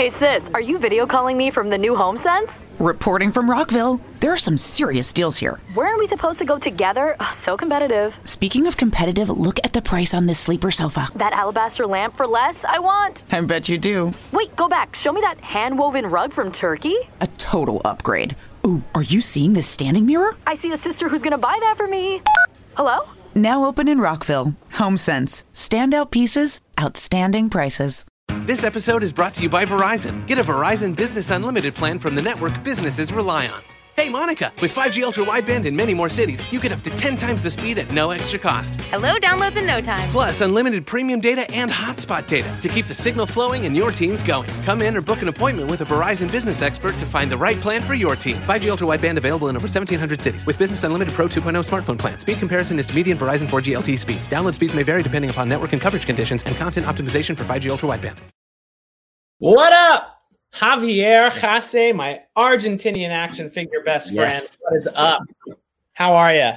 Hey sis, are you video calling me from the new HomeSense? Reporting from Rockville. There are some serious deals here. Where are we supposed to go together? Ugh, so competitive. Speaking of competitive, look at the price on this sleeper sofa. That alabaster lamp for less, I want. I bet you do. Wait, go back. Show me that hand woven rug from Turkey. A total upgrade. Ooh, are you seeing this standing mirror? I see a sister who's gonna buy that for me. Hello? Now open in Rockville. HomeSense. Standout pieces, outstanding prices. This episode is brought to you by Verizon. Get a Verizon Business Unlimited plan from the network businesses rely on. Hey, Monica, with 5G ultra wideband in many more cities, you get up to 10 times the speed at no extra cost. Hello, downloads in no time. Plus, unlimited premium data and hotspot data to keep the signal flowing and your teams going. Come in or book an appointment with a Verizon business expert to find the right plan for your team. 5G ultra wideband available in over 1,700 cities with Business Unlimited Pro 2.0 smartphone plan. Speed comparison is to median Verizon 4G LTE speeds. Download speeds may vary depending upon network and coverage conditions and content optimization for 5G ultra wideband. What up? Javier Hasse, my Argentinian action figure best friend. Yes. What is up? How are you?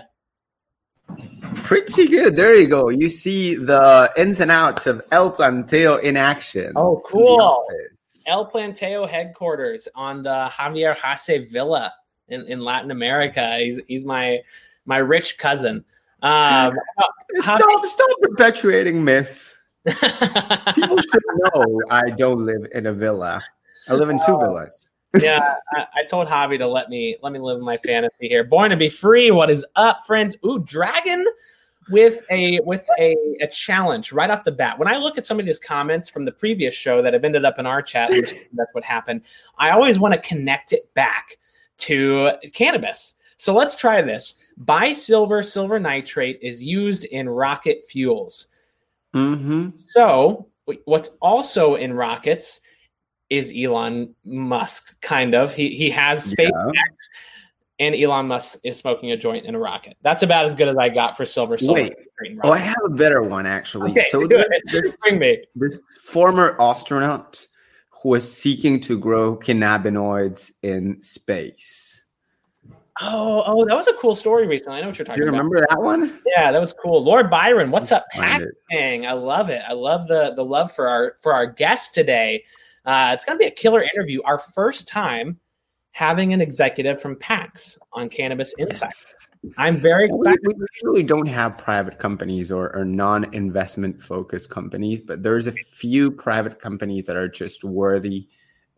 Pretty good. There you go. You see the ins and outs of El Planteo in action. Oh, cool. El Planteo headquarters on the Javier Hasse Villa in, in Latin America. He's he's my my rich cousin. Um, Stop, stop perpetuating myths. People should know I don't live in a villa. I live in two oh. villas. yeah, I, I told Javi to let me let me live my fantasy here. Born to be free. What is up, friends? Ooh, Dragon with a with a, a challenge right off the bat. When I look at some of these comments from the previous show that have ended up in our chat, that's what happened. I always want to connect it back to cannabis. So let's try this. Bisilver silver nitrate is used in rocket fuels. Mm-hmm. So, what's also in rockets is Elon Musk, kind of. He he has SpaceX, and Elon Musk is smoking a joint in a rocket. That's about as good as I got for silver. silver Wait. Oh, I have a better one actually. Okay, so do there- it. there's Bring me. this former astronaut who is seeking to grow cannabinoids in space. Oh, oh, that was a cool story recently. I know what you're Do talking you about. remember that one? Yeah, that was cool. Lord Byron, what's up, Find Thing? I love it. I love the the love for our for our guest today. Uh, it's gonna be a killer interview. Our first time having an executive from PAX on Cannabis Insights. Yes. I'm very We, excited. we usually don't have private companies or, or non-investment focused companies, but there's a few private companies that are just worthy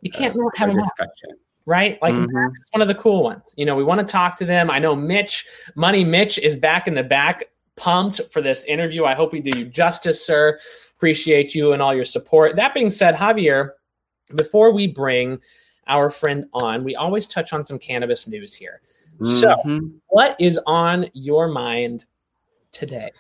You can't uh, not have them on, discussion. Right? Like Mhm. PAX is one of the cool ones. You know, we want to talk to them. I know Mitch, Money Mitch, is back in the back, pumped for this interview. I hope we do you justice, sir. Appreciate you and all your support. That being said, Javier, before we bring our friend on, we always touch on some cannabis news here. So, Mhm. what is on your mind today?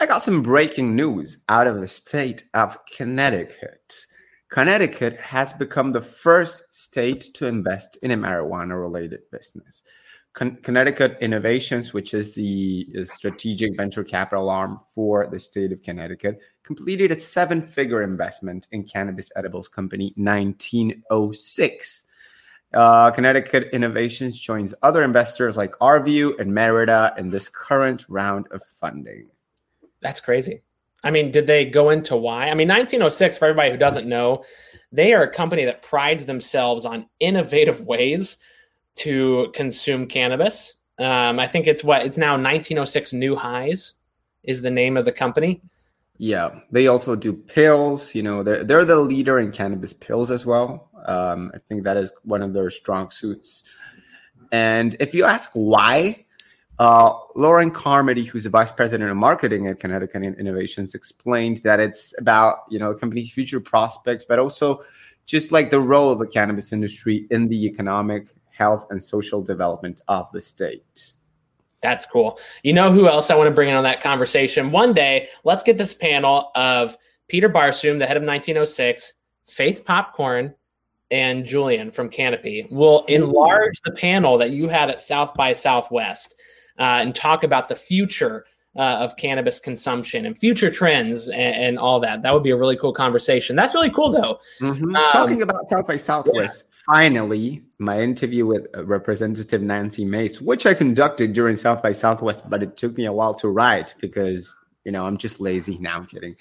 I got some breaking news out of the state of Connecticut. Connecticut has become the first state to invest in a marijuana related business. Con- Connecticut Innovations, which is the strategic venture capital arm for the state of Connecticut, completed a seven figure investment in cannabis edibles company 1906. Uh, Connecticut Innovations joins other investors like Arcview and Merida in this current round of funding. That's crazy. I mean, did they go into why? I mean, 1906, for everybody who doesn't know, they are a company that prides themselves on innovative ways to consume cannabis. Um, I think it's what it's now 1906 New Highs is the name of the company. Yeah, they also do pills. You know, they're they're the leader in cannabis pills as well. Um, I think that is one of their strong suits. And if you ask why, uh, Lauren Carmody, who's the vice president of marketing at Connecticut Innovations, explained that it's about you know the company's future prospects, but also just like the role of the cannabis industry in the economic, health, and social development of the state. That's cool. You know who else I want to bring in on that conversation? One day, let's get this panel of Peter Barsoom, the head of 1906, Faith Popcorn, and Julian from Canopy. We'll enlarge the panel that you had at South by Southwest uh, and talk about the future uh, of cannabis consumption and future trends and, and all that. That would be a really cool conversation. That's really cool, though. Mhm. Um, Talking about South by Southwest, finally, my interview with uh, Representative Nancy Mace, which I conducted during South by Southwest, but it took me a while to write because, you know, I'm just lazy. Now I'm kidding.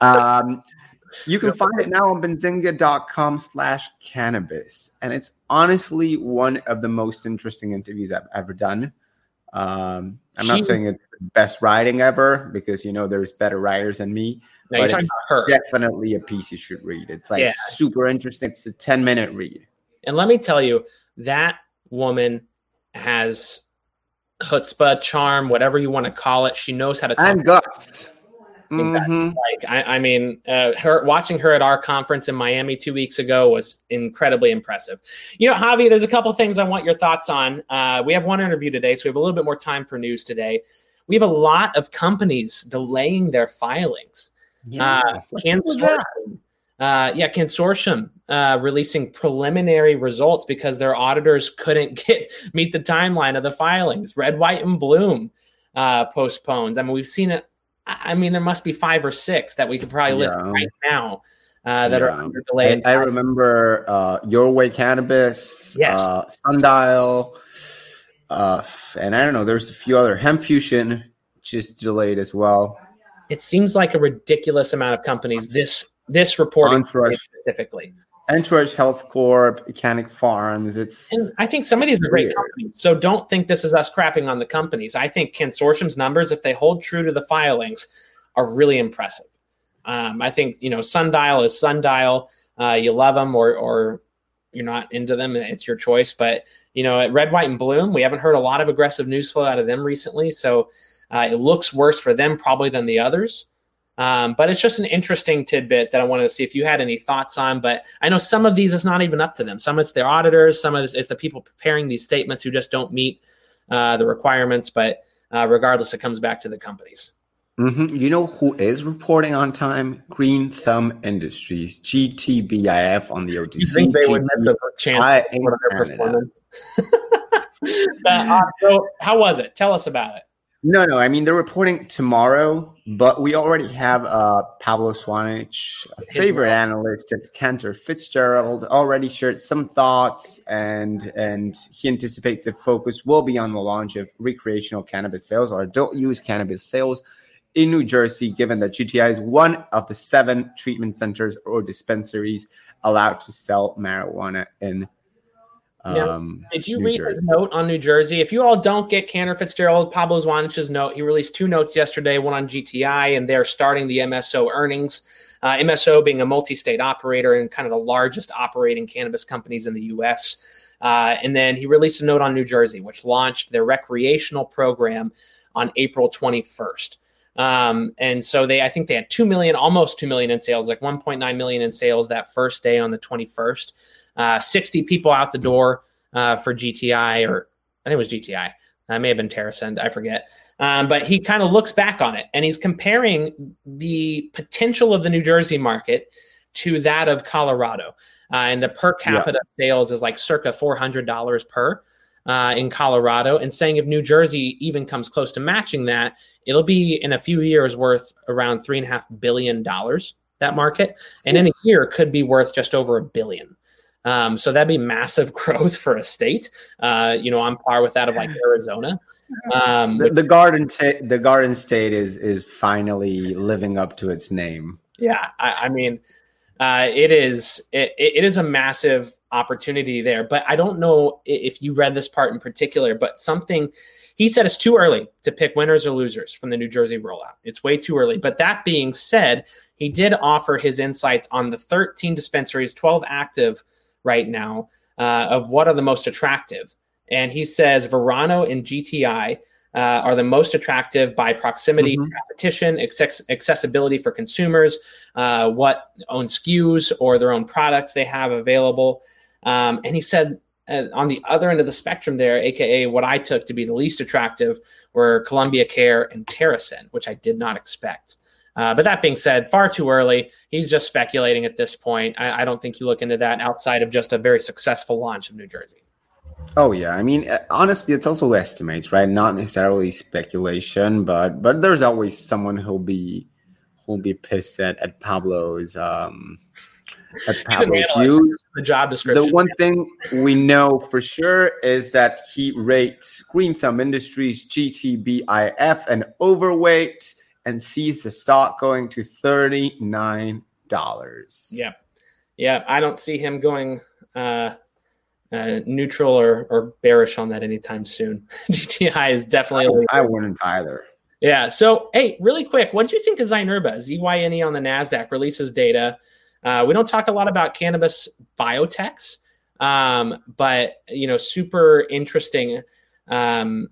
Um, You can find it now on benzinga.com slash cannabis. And it's honestly one of the most interesting interviews I've ever done. Um, I'm She- not saying it's the best writing ever because you know there's better writers than me. No, but it's her. definitely a piece you should read. It's like Yeah. super interesting. It's a 10 minute read. And let me tell you, that woman has chutzpah, charm, whatever you want to call it. She knows how to talk. And guts. Exactly. Mhm. Like I, I mean, uh, her watching her at our conference in Miami two weeks ago was incredibly impressive. You know, Javi, there's a couple things I want your thoughts on. Uh, we have one interview today, so we have a little bit more time for news today. We have a lot of companies delaying their filings. Uh, up with Cansortium, uh, yeah, Cansortium uh, releasing preliminary results because their auditors couldn't get meet the timeline of the filings. Red, white, and bloom uh, postpones. I mean, we've seen it. I mean, there must be five or six that we could probably list Yeah. right now uh, that are Yeah. under delay. I, I remember uh, Your Way Cannabis, Yes. uh, Sundial, uh, and I don't know. There's a few other Hemp Fusion, just delayed as well. It seems like a ridiculous amount of companies. This this reporting specifically. Entourage Health Corp, Mechanic Farms. It's And I think some of these are great companies. So don't think this is us crapping on the companies. I think Cansortium's numbers, if they hold true to the filings, are really impressive. Um, I think you know Sundial is Sundial. Uh, you love them or or you're not into them. It's your choice. But you know at Red, White, and Bloom, we haven't heard a lot of aggressive news flow out of them recently. So uh, it looks worse for them probably than the others. Um, but it's just an interesting tidbit that I wanted to see if you had any thoughts on. But I know some of these is not even up to them. Some it's their auditors. Some of it's, it's the people preparing these statements who just don't meet uh, the requirements. But uh, regardless, it comes back to the companies. Mhm. you know who is reporting on time? Green Thumb Industries, GTBIF on the OTC. You think they would miss GT a chance I to report on their performance? uh, so how was it? Tell us about it. No, no. I mean, they're reporting tomorrow, but we already have uh, Pablo Zuanic, a favorite analyst at Cantor Fitzgerald, already shared some thoughts, and and he anticipates the focus will be on the launch of recreational cannabis sales or adult use cannabis sales in New Jersey, given that GTI is one of the seven treatment centers or dispensaries allowed to sell marijuana in. Um, Did you New read Jersey. his note on New Jersey? If you all don't get Cantor Fitzgerald, Pablo Zuanic's note, he released two notes yesterday, one on GTI, and they're starting the MSO earnings. Uh, MSO being a multi state operator and kind of the largest operating cannabis companies in the US. Uh, and then he released a note on New Jersey, which launched their recreational program on April 21st. Um, and so they, I think they had 2 million, almost 2 million in sales, like 1.9 million in sales that first day on the 21st. Uh, 60 people out the door uh, for GTI, or I think it was GTI. I may have been TerrAscend, I forget. Um, but he kind of looks back on it and he's comparing the potential of the New Jersey market to that of Colorado. Uh, and the per capita sales is like circa $400 per uh, in Colorado, and saying if New Jersey even comes close to matching that, it'll be in a few years worth around three and a half billion dollars. That market, and in a year could be worth just over a billion. Um, so that'd be massive growth for a state. Uh, you know, on par with that of like Arizona. Um, the, the garden ta- the garden state is is finally living up to its name Yeah, I, I mean, uh, it is it, it is a massive opportunity there. But I don't know if you read this part in particular. But something he said it's too early to pick winners or losers from the New Jersey rollout. It's way too early. But that being said, he did offer his insights on the 13 dispensaries, 12 active right now, uh, of what are the most attractive. And he says Verano and GTI uh, are the most attractive by proximity, Mhm. competition, access- accessibility for consumers, uh, what own SKUs or their own products they have available. Um, and he said uh, on the other end of the spectrum there, aka what I took to be the least attractive, were Columbia Care and TerrAscend, which I did not expect. Uh, but that being said, far too early. He's just speculating at this point. I, I don't think you look into that outside of just a very successful launch of New Jersey. oh yeah i mean uh, honestly it's also estimates right not necessarily speculation but but there's always someone who'll be who'll be pissed at at pablo's um at pablo's views The job description. the one thing we know for sure is that he rates Green Thumb Industries GTBIF an overweight and sees the stock going to $39. Yeah, yeah. I don't see him going uh, uh, neutral or, or bearish on that anytime soon. GTI is definitely. I wouldn't either. Yeah. So, hey, really quick, what do you think of Zynerba? ZYNE on the NASDAQ releases data. Uh, we don't talk a lot about cannabis biotechs, um, but, you know, super interesting um,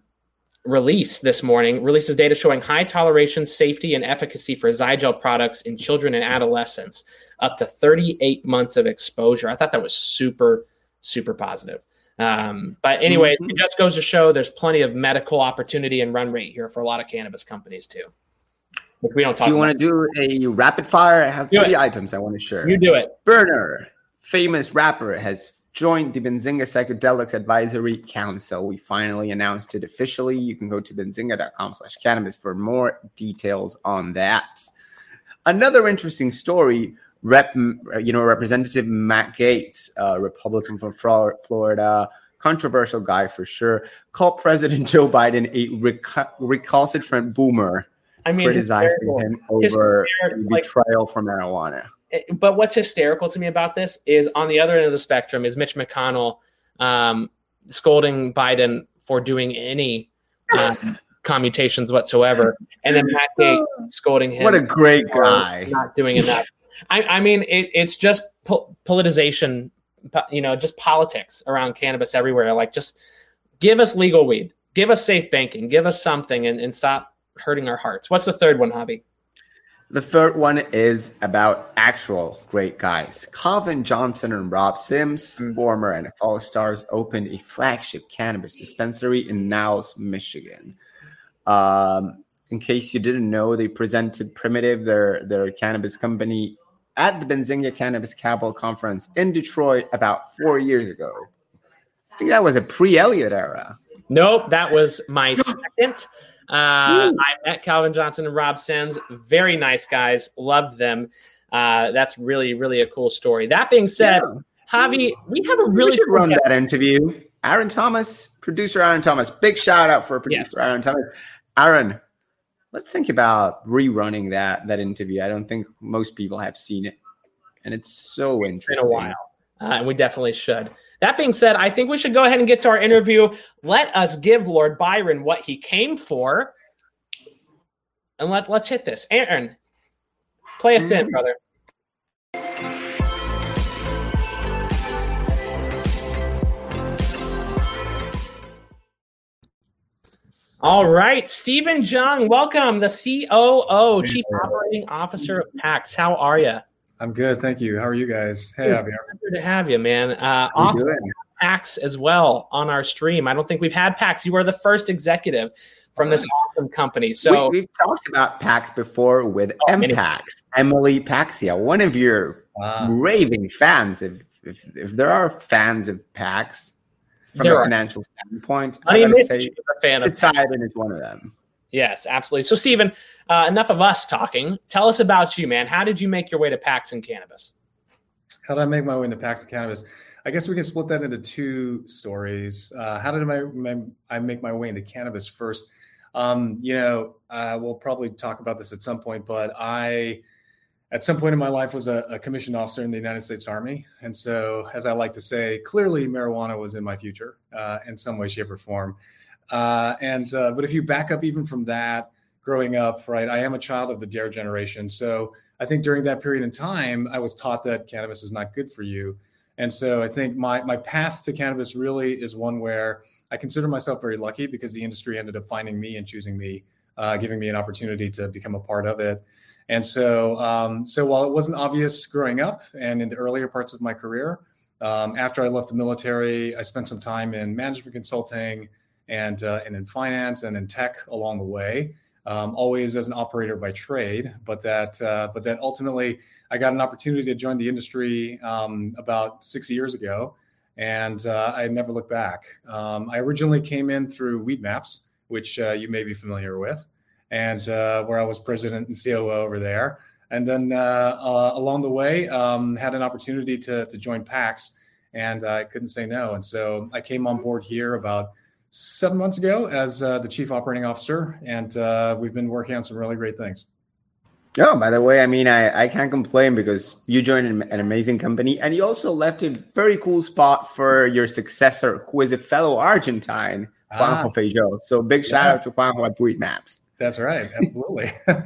release this morning. Releases data showing high toleration, safety, and efficacy for Zygel products in children and adolescents, up to 38 months of exposure. I thought that was super, super positive. Um, but anyways, mm-hmm. it just goes to show there's plenty of medical opportunity and run rate here for a lot of cannabis companies too. Which we don't talk. Do you want to do a rapid fire? I have do three it. items I want to share. You do it. Berner, famous rapper, has joined the Benzinga Psychedelics Advisory Council. We finally announced it officially. You can go to benzinga.com slash cannabis for more details on that. Another interesting story Rep, you know, Representative Matt Gaetz, uh, Republican from Florida, controversial guy for sure, called President Joe Biden a rec- recalcitrant boomer. I mean, criticizing him over betrayal like, for marijuana. Eh, but what's hysterical to me about this is on the other end of the spectrum is Mitch McConnell um, scolding Biden for doing any um, commutations whatsoever, and then Matt Gaetz scolding him. What a great guy! Not doing enough. I, I mean, it, it's just po- politicization, you know, just politics around cannabis everywhere. Like, just give us legal weed, give us safe banking, give us something, and, and stop hurting our hearts. What's the third one, Javi? The third one is about actual great guys. Calvin Johnson and Rob Sims, mm. former NFL stars, opened a flagship cannabis dispensary in Niles, Michigan. Um, in case you didn't know, they presented Primitiv, their their cannabis company, at the Benzinga Cannabis Capital Conference in Detroit about four years ago. I think that was a pre Elliott era. Nope, that was my second. Uh, I met Calvin Johnson and Rob Sims. Very nice guys. Loved them. Uh, that's really, really a cool story. That being said, yeah. Javi, we have a really we should run that interview. Aaron Thomas, producer Aaron Thomas. Big shout out for producer yes. Aaron Thomas. Aaron, let's think about rerunning that that interview. I don't think most people have seen it, and it's so it's interesting. Been a while, uh, and we definitely should. That being said, I think we should go ahead and get to our interview. Let us give Lord Byron what he came for, and let let's hit this. Aaron, play us in, mm. brother. All right, Stephen Jung, welcome, the COO, Chief Operating Officer of PAX. How are you? I'm good, thank you. How are you guys? Hey, Javier. Good to have you, man. Uh, awesome PAX as well on our stream. I don't think we've had PAX. You are the first executive from this awesome company. So we, have talked about PAX before with oh, MPAX, Emily Paxhia, one of your wow. raving fans. If, if, if there are fans of PAX, from there a are. financial standpoint. I, I gotta say, a fan Poseidon is one of them. Yes, absolutely. So, Stephen, uh, enough of us talking. Tell us about you, man. How did you make your way to PAX and Cannabis? How did I make my way into PAX and Cannabis? I guess we can split that into two stories. Uh, how did my, my, I make my way into cannabis first? Um, you know, uh, we'll probably talk about this at some point, but I at some point in my life was a, a, commissioned officer in the United States Army, and so as I like to say, clearly marijuana was in my future uh, in some way, shape, or form. Uh, and uh, but if you back up even from that, growing up, right, I am a child of the Dare generation, so I think during that period in time, I was taught that cannabis is not good for you, and so I think my my path to cannabis really is one where I consider myself very lucky because the industry ended up finding me and choosing me, uh, giving me an opportunity to become a part of it. And so, um, so while it wasn't obvious growing up and in the earlier parts of my career, um, after I left the military, I spent some time in management consulting and uh, and in finance and in tech along the way. Um, always as an operator by trade, but that uh, but that ultimately I got an opportunity to join the industry um, about six years ago, and uh, I never looked back. Um, I originally came in through Weedmaps, which uh, you may be familiar with and uh, where I was president and COO over there. And then uh, uh, along the way, um, had an opportunity to, to join PAX, and I couldn't say no. And so I came on board here about seven months ago as uh, the chief operating officer, and uh, we've been working on some really great things. Oh, by the way, I mean, I, I can't complain because you joined an, an amazing company and you also left a very cool spot for your successor, who is a fellow Argentine, Juanjo ah, Feijó. So big shout yeah. out to Juanjo at Weedmaps. That's right. Absolutely.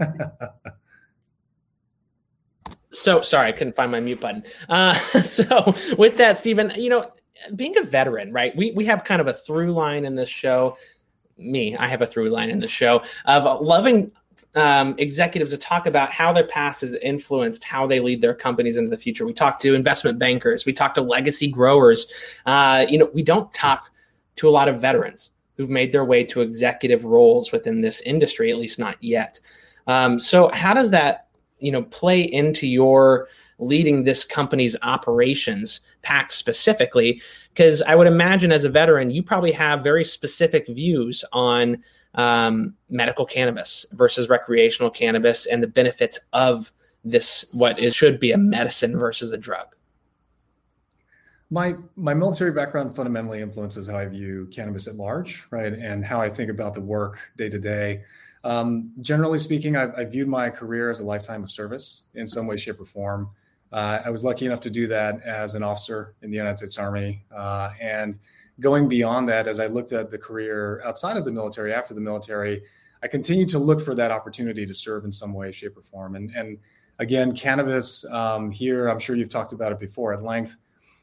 so sorry, I couldn't find my mute button. Uh, so with that, Stephen, you know, being a veteran, right? We we have kind of a through line in this show. Me, I have a through line in the show of loving um, executives to talk about how their past has influenced how they lead their companies into the future. We talk to investment bankers, we talk to legacy growers. Uh, you know, we don't talk to a lot of veterans who've made their way to executive roles within this industry, at least not yet. Um, so, how does that you know play into your leading this company's operations, PAX specifically? Because I would imagine as a veteran, you probably have very specific views on um, medical cannabis versus recreational cannabis and the benefits of this, what it should be a medicine versus a drug. My my military background fundamentally influences how I view cannabis at large, right, and how I think about the work day to day. Um, generally speaking, I've, I've, viewed my career as a lifetime of service in some way, shape, or form. Uh, I was lucky enough to do that as an officer in the United States Army. Uh, and going beyond that, as I looked at the career outside of the military, after the military, I continued to look for that opportunity to serve in some way, shape, or form. And, and again, cannabis um, here, I'm sure you've talked about it before at length,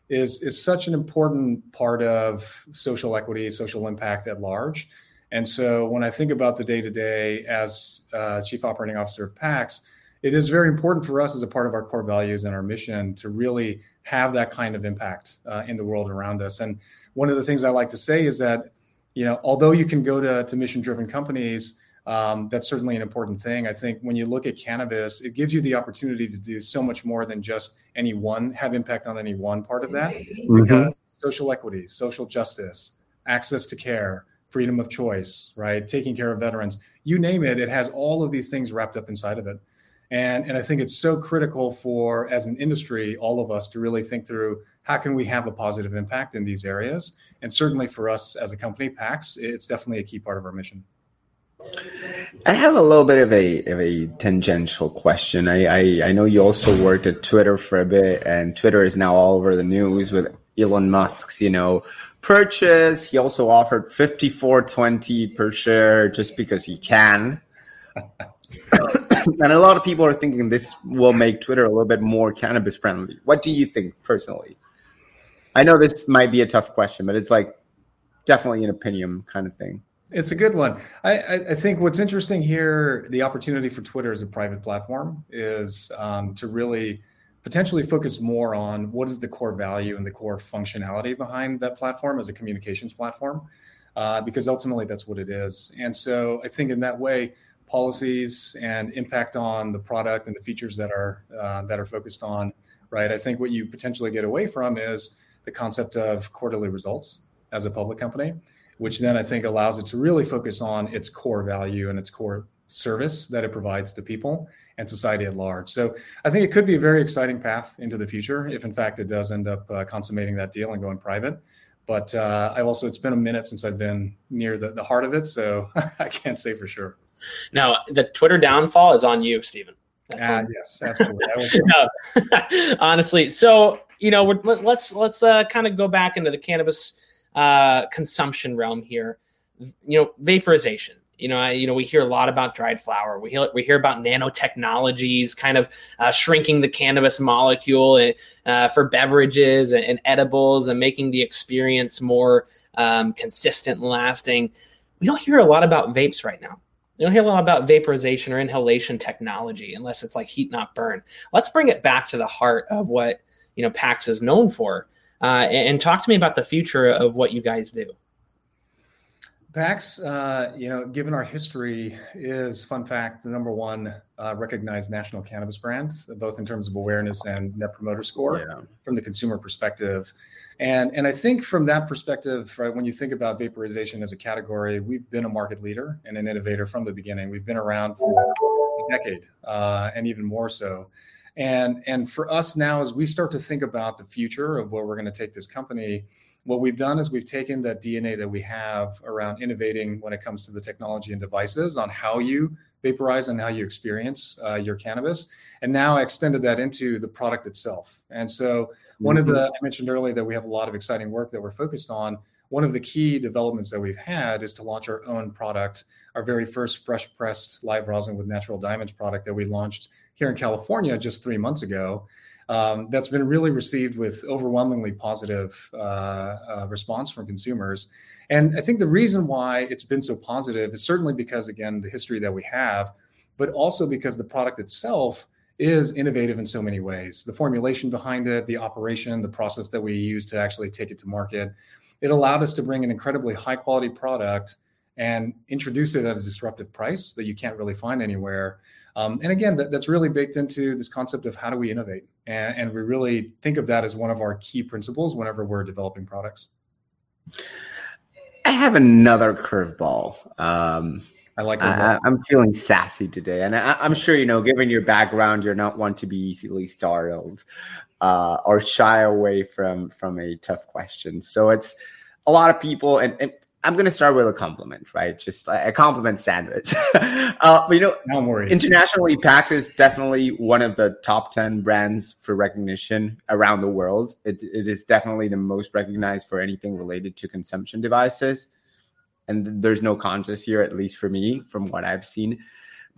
is, is such an important part of social equity, social impact at large. And so when I think about the day to day as uh, chief operating officer of PAX, it is very important for us as a part of our core values and our mission to really have that kind of impact uh, in the world around us. And one of the things I like to say is that, you know, although you can go to, to mission driven companies, um, that's certainly an important thing. I think when you look at cannabis, it gives you the opportunity to do so much more than just any one, have impact on any one part of that. Mm-hmm. Because social equity, social justice, access to care, freedom of choice, right? Taking care of veterans, you name it, it has all of these things wrapped up inside of it. And, and I think it's so critical for, as an industry, all of us to really think through how can we have a positive impact in these areas. And certainly for us as a company, PAX, it's definitely a key part of our mission. I have a little bit of a of a tangential question. I, I, I know you also worked at Twitter for a bit, and Twitter is now all over the news with Elon Musk's you know purchase. He also offered fifty four twenty per share just because he can. and a lot of people are thinking this will make Twitter a little bit more cannabis friendly. What do you think personally? I know this might be a tough question, but it's like definitely an opinion kind of thing. It's a good one. I, I, think what's interesting here, the opportunity for Twitter as a private platform is um, to really potentially focus more on what is the core value and the core functionality behind that platform as a communications platform, uh, because ultimately that's what it is. And so I think in that way, policies and impact on the product and the features that are uh, that are focused on right? I think what you potentially get away from is the concept of quarterly results as a public company which then i think allows it to really focus on its core value and its core service that it provides to people and society at large. So i think it could be a very exciting path into the future if in fact it does end up uh, consummating that deal and going private. But uh, i've also it's been a minute since i've been near the, the heart of it so i can't say for sure now, the Twitter downfall is on you, Stephen. Ah, yes, absolutely. no, honestly, so you know, let's let's uh, kind of go back into the cannabis uh, consumption realm here. You know, vaporization. You know, I, you know, we hear a lot about dried flower. We hear we hear about nanotechnologies, kind of uh, shrinking the cannabis molecule and, uh, for beverages and, and, edibles, and making the experience more um, consistent and lasting. We don't hear a lot about vapes right now. You don't hear a lot about vaporization or inhalation technology unless it's like heat not burn. Let's bring it back to the heart of what you know PAX is known for, uh, and, and, talk to me about the future of what you guys do. PAX, uh, you know, given our history, is fun fact the number one uh, recognized national cannabis brand, both in terms of awareness and net promoter score yeah. from the consumer perspective. And, and I think from that perspective, right, when you think about vaporization as a category, we've been a market leader and an innovator from the beginning. We've been around for a decade uh, and even more so. And, and for us now, as we start to think about the future of where we're going to take this company, what we've done is we've taken that DNA that we have around innovating when it comes to the technology and devices on how you vaporize and how you experience uh, your cannabis. And now I extended that into the product itself. And so, one mm-hmm. of the, I mentioned earlier that we have a lot of exciting work that we're focused on. One of the key developments that we've had is to launch our own product, our very first fresh pressed live rosin with natural diamonds product that we launched here in California just three months ago. Um, that's been really received with overwhelmingly positive uh, uh, response from consumers. And I think the reason why it's been so positive is certainly because, again, the history that we have, but also because the product itself is innovative in so many ways. The formulation behind it, the operation, the process that we use to actually take it to market, it allowed us to bring an incredibly high quality product and introduce it at a disruptive price that you can't really find anywhere. Um, and again, that, that's really baked into this concept of how do we innovate, and, and we really think of that as one of our key principles whenever we're developing products. I have another curveball. Um, I like. I, am feeling sassy today, and I, am sure you know, given your background, you're not one to be easily startled uh, or shy away from from a tough question. So it's a lot of people, and, and I'm going to start with a compliment, right? Just a compliment sandwich. uh, but, you know, Don't worry. internationally, PAX is definitely one of the top 10 brands for recognition around the world. It, it is definitely the most recognized for anything related to consumption devices and there's no contest here, at least for me, from what I've seen.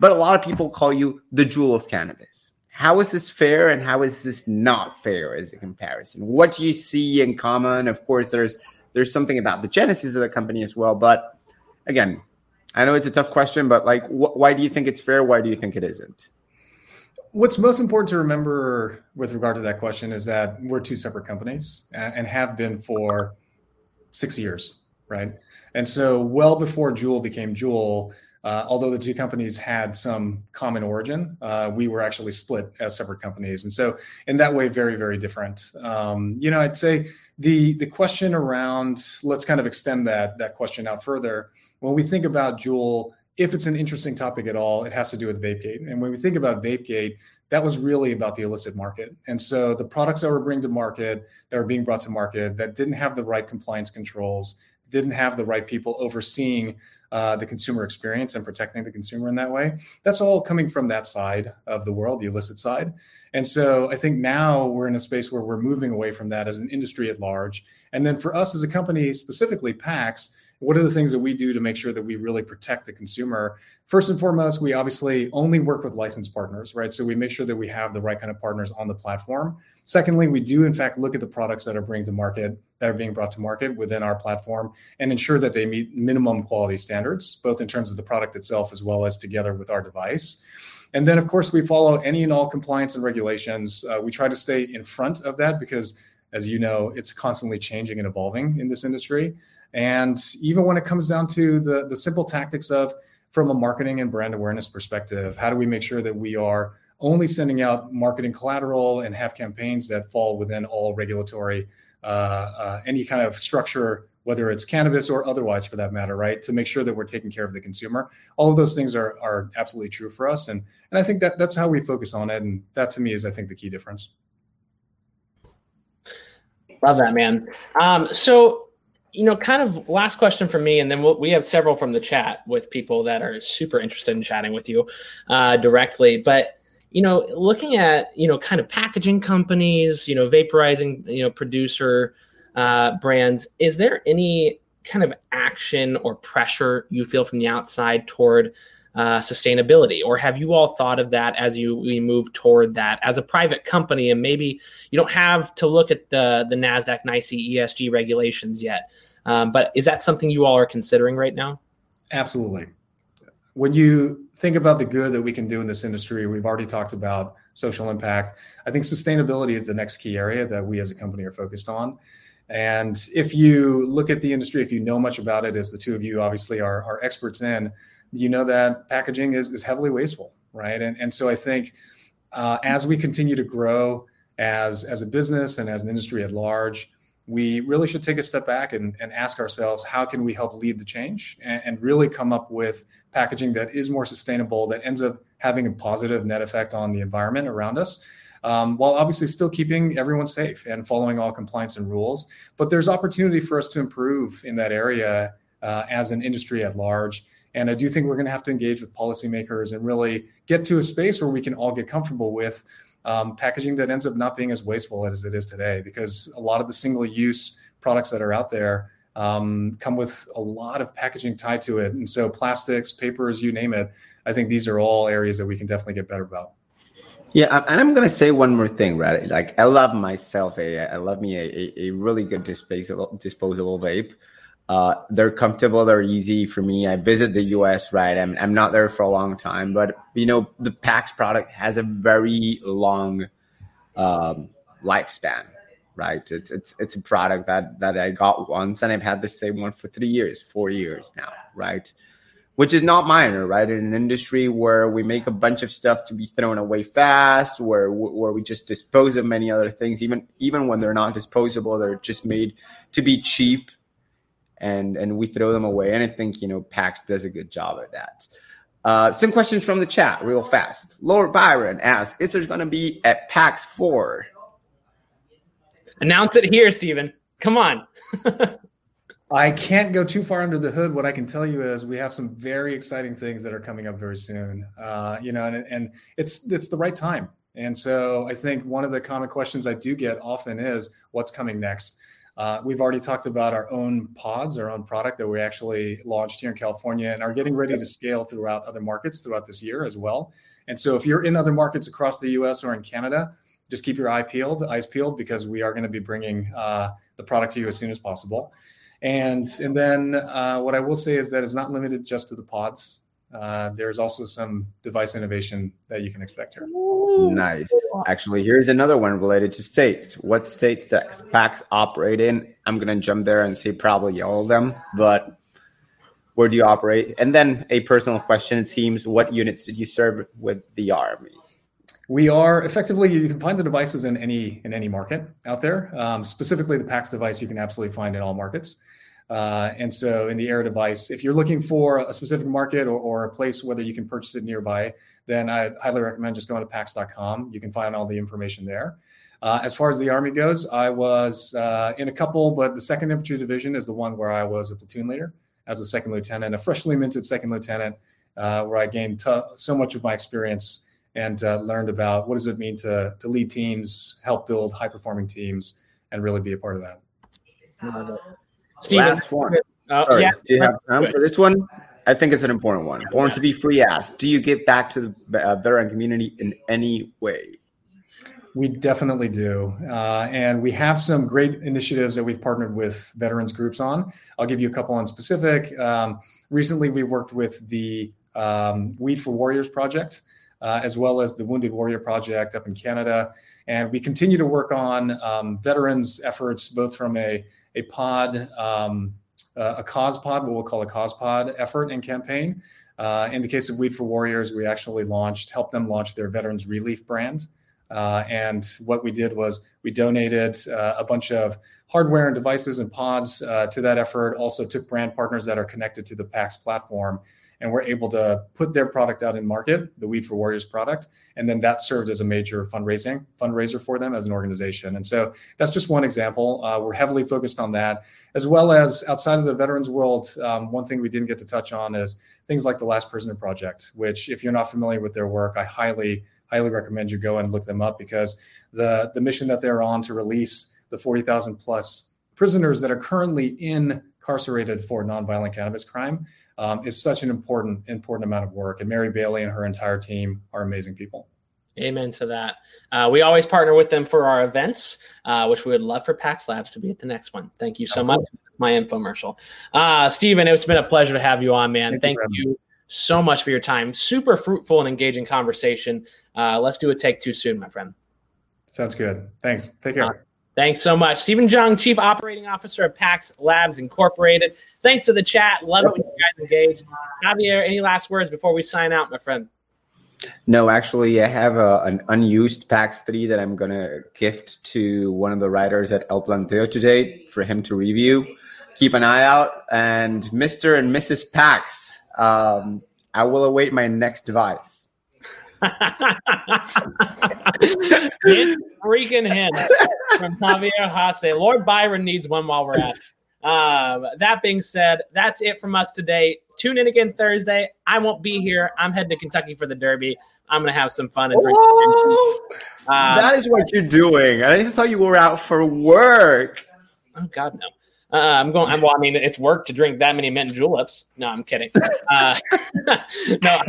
But a lot of people call you the Juul of cannabis. How is this fair and how is this not fair as a comparison? What do you see in common? Of course, there's there's something about the genesis of the company as well. But again, I know it's a tough question, but like, wh- why do you think it's fair? Why do you think it isn't? What's most important to remember with regard to that question is that we're two separate companies and have been for six years, right? And so, well before Jewel became Juul, uh, although the two companies had some common origin, uh, we were actually split as separate companies, and so in that way, very, very different. Um, you know, I'd say the the question around let's kind of extend that that question out further. When we think about Juul, if it's an interesting topic at all, it has to do with VapeGate. And when we think about VapeGate, that was really about the illicit market. And so the products that were bringing to market, that were being brought to market, that didn't have the right compliance controls, didn't have the right people overseeing uh, the consumer experience and protecting the consumer in that way. That's all coming from that side of the world, the illicit side. And so I think now we're in a space where we're moving away from that as an industry at large. And then for us as a company, specifically PAX, what are the things that we do to make sure that we really protect the consumer? First and foremost we obviously only work with licensed partners right? So we make sure that we have the right kind of partners on the platform. Secondly we do in fact look at the products that are bringing to market that are being brought to market within our platform and ensure that they meet minimum quality standards both in terms of the product itself as well as together with our device. And then of course we follow any and all compliance and regulations. Uh, we try to stay in front of that because as you know it's constantly changing and evolving in this industry and even when it comes down to the, the simple tactics of, from a marketing and brand awareness perspective, how do we make sure that we are only sending out marketing collateral and have campaigns that fall within all regulatory, uh, uh, any kind of structure, whether it's cannabis or otherwise for that matter, right? To make sure that we're taking care of the consumer. All of those things are, are absolutely true for us. And, and I think that that's how we focus on it. And that to me is, I think, the key difference. Love that, man. Um, so you know, kind of last question for me, and then we'll, we have several from the chat with people that are super interested in chatting with you uh, directly. But you know, looking at you know, kind of packaging companies, you know, vaporizing, you know, producer uh, brands, is there any kind of action or pressure you feel from the outside toward uh, sustainability, or have you all thought of that as you we move toward that as a private company, and maybe you don't have to look at the the Nasdaq nice ESG regulations yet, um, but is that something you all are considering right now? Absolutely. When you think about the good that we can do in this industry, we've already talked about social impact. I think sustainability is the next key area that we as a company are focused on. And if you look at the industry, if you know much about it, as the two of you obviously are, are experts in, you know that packaging is, is heavily wasteful, right? And, and so I think uh, as we continue to grow as, as a business and as an industry at large, we really should take a step back and, and ask ourselves how can we help lead the change and, and, really come up with packaging that is more sustainable that ends up having a positive net effect on the environment around us um, while obviously still keeping everyone safe and following all compliance and rules but there's opportunity for us to improve in that area uh, as an industry at large And I do think we're going to have to engage with policymakers and really get to a space where we can all get comfortable with um, packaging that ends up not being as wasteful as it is today, because a lot of the single use products that are out there um, come with a lot of packaging tied to it. And so, plastics, papers, you name it, I think these are all areas that we can definitely get better about. Yeah, and I'm gonna say one more thing, right? Like, I love myself. A, I love me a, a, a really good disposable disposable vape. Uh, they're comfortable, they're easy for me. I visit the US, right? I'm, I'm not there for a long time, but you know, the PAX product has a very long um, lifespan, right? It's, it's, it's a product that, that I got once and I've had the same one for three years, four years now, right? Which is not minor, right? In an industry where we make a bunch of stuff to be thrown away fast, where where we just dispose of many other things, even even when they're not disposable, they're just made to be cheap and and we throw them away. And I think you know PAX does a good job at that. Uh, some questions from the chat, real fast. Lord Byron asks, "Is there going to be at PAX four? Announce it here, Stephen. Come on. I can't go too far under the hood. What I can tell you is we have some very exciting things that are coming up very soon. Uh, you know, and, and it's it's the right time. And so I think one of the common questions I do get often is, "What's coming next?" Uh, we've already talked about our own pods, our own product that we actually launched here in California and are getting ready to scale throughout other markets throughout this year as well. And so if you're in other markets across the US or in Canada, just keep your eye peeled, eyes peeled, because we are going to be bringing uh, the product to you as soon as possible. And and then uh, what I will say is that it's not limited just to the pods. Uh, there's also some device innovation that you can expect here. Nice. Actually, here's another one related to states. What states does PAX operate in? I'm gonna jump there and say probably all of them, but where do you operate? And then a personal question: It seems what units did you serve with the army? We are effectively you can find the devices in any in any market out there. Um, specifically, the PAX device you can absolutely find in all markets. Uh, and so in the Era device, if you're looking for a specific market or, or, a place whether you can purchase it nearby, then I highly recommend just going to pax.com. You can find all the information there. Uh, as far as the Army goes, I was uh, in a couple, but the second infantry division is the one where I was a platoon leader as a second lieutenant, a freshly minted second lieutenant, uh, where I gained t- so much of my experience and uh, learned about what does it mean to, to lead teams, help build high performing teams, and really be a part of that. Steven. Last one. Uh, Sorry, yeah. do you have time for this one? I think it's an important one. Born to be free asked, do you give back to the uh, veteran community in any way? We definitely do. Uh, and we have some great initiatives that we've partnered with veterans groups on. I'll give you a couple on specific. Um, recently, we worked with the um, Weed for Warriors project, uh, as well as the Wounded Warrior project up in Canada. And we continue to work on um, veterans' efforts, both from a a pod, um, a cause pod, what we'll call a cause pod effort and campaign. Uh, in the case of Weed for Warriors, we actually launched, helped them launch their Veterans Relief brand. Uh, and what we did was we donated uh, a bunch of hardware and devices and pods uh, to that effort. Also took brand partners that are connected to the PAX platform and we're able to put their product out in market, the Weed for Warriors product, and then that served as a major fundraising fundraiser for them as an organization. And so that's just one example. Uh, we're heavily focused on that, as well as outside of the veterans world. Um, one thing we didn't get to touch on is things like the Last Prisoner Project, which, if you're not familiar with their work, I highly highly recommend you go and look them up because the the mission that they're on to release the 40,000 plus prisoners that are currently incarcerated for nonviolent cannabis crime um, is such an important important amount of work. And Mary Bailey and her entire team are amazing people. Amen to that. Uh, we always partner with them for our events, uh, which we would love for PAX Labs to be at the next one. Thank you so Absolutely. much. My infomercial. Uh, Stephen, it's been a pleasure to have you on, man. Thank, Thank you, you so much for your time. Super fruitful and engaging conversation. Uh, let's do a take two soon, my friend. Sounds good. Thanks. Take care. Thanks so much. Stephen Jung, Chief Operating Officer of PAX Labs Incorporated. Thanks to the chat. Love it when you guys engage. Javier, any last words before we sign out, my friend? No, actually, I have a, an unused PAX 3 that I'm going to gift to one of the writers at El Planteo today for him to review. Keep an eye out. And Mr. and Mrs. PAX, um, I will await my next device. Hit freaking hint from Javier Hasse. Lord Byron needs one while we're at it. Um, that being said, that's it from us today. Tune in again Thursday. I won't be here. I'm heading to Kentucky for the Derby. I'm going to have some fun and drink. Uh, that is what you're doing. I thought you were out for work. Oh God, no. Uh, I'm going. I'm, well, I mean, it's work to drink that many mint juleps. No, I'm kidding. Uh, no,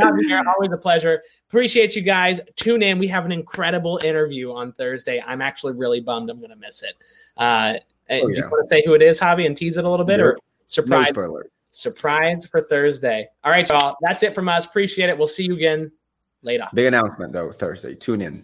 always a pleasure. Appreciate you guys. Tune in. We have an incredible interview on Thursday. I'm actually really bummed. I'm going to miss it. Uh, oh, do you want to say who it is, Javi, and tease it a little bit, or surprise? No surprise for Thursday. All right, y'all. That's it from us. Appreciate it. We'll see you again later. Big announcement though Thursday. Tune in.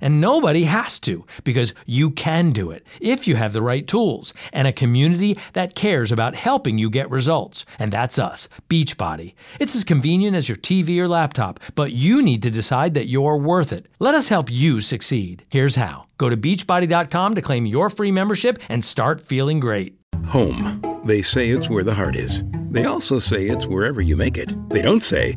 And nobody has to because you can do it if you have the right tools and a community that cares about helping you get results. And that's us, Beachbody. It's as convenient as your TV or laptop, but you need to decide that you're worth it. Let us help you succeed. Here's how go to beachbody.com to claim your free membership and start feeling great. Home. They say it's where the heart is. They also say it's wherever you make it. They don't say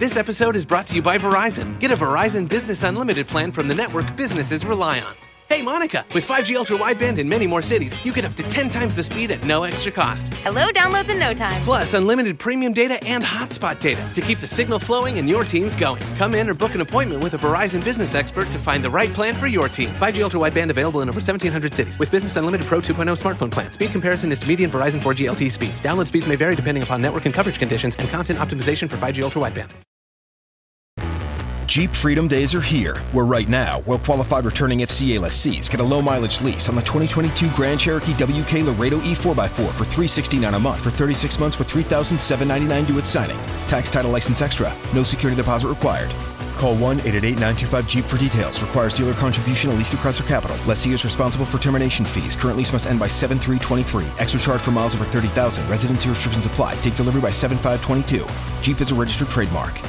This episode is brought to you by Verizon. Get a Verizon Business Unlimited plan from the network businesses rely on. Hey, Monica, with 5G ultra wideband in many more cities, you get up to 10 times the speed at no extra cost. Hello, downloads in no time. Plus, unlimited premium data and hotspot data to keep the signal flowing and your teams going. Come in or book an appointment with a Verizon business expert to find the right plan for your team. 5G ultra wideband available in over 1,700 cities with Business Unlimited Pro 2.0 smartphone plan. Speed comparison is to median Verizon 4G LTE speeds. Download speeds may vary depending upon network and coverage conditions and content optimization for 5G ultra wideband. Jeep Freedom Days are here, where right now, well qualified returning FCA lessees get a low mileage lease on the 2022 Grand Cherokee WK Laredo E4x4 for 369 a month for 36 months with $3,799 due at signing. Tax title license extra, no security deposit required. Call 1 888 925 Jeep for details. Requires dealer contribution at least through Chrysler Capital. Lessee is responsible for termination fees. Current lease must end by 7323. Extra charge for miles over 30,000. Residency restrictions apply. Take delivery by 7522. Jeep is a registered trademark.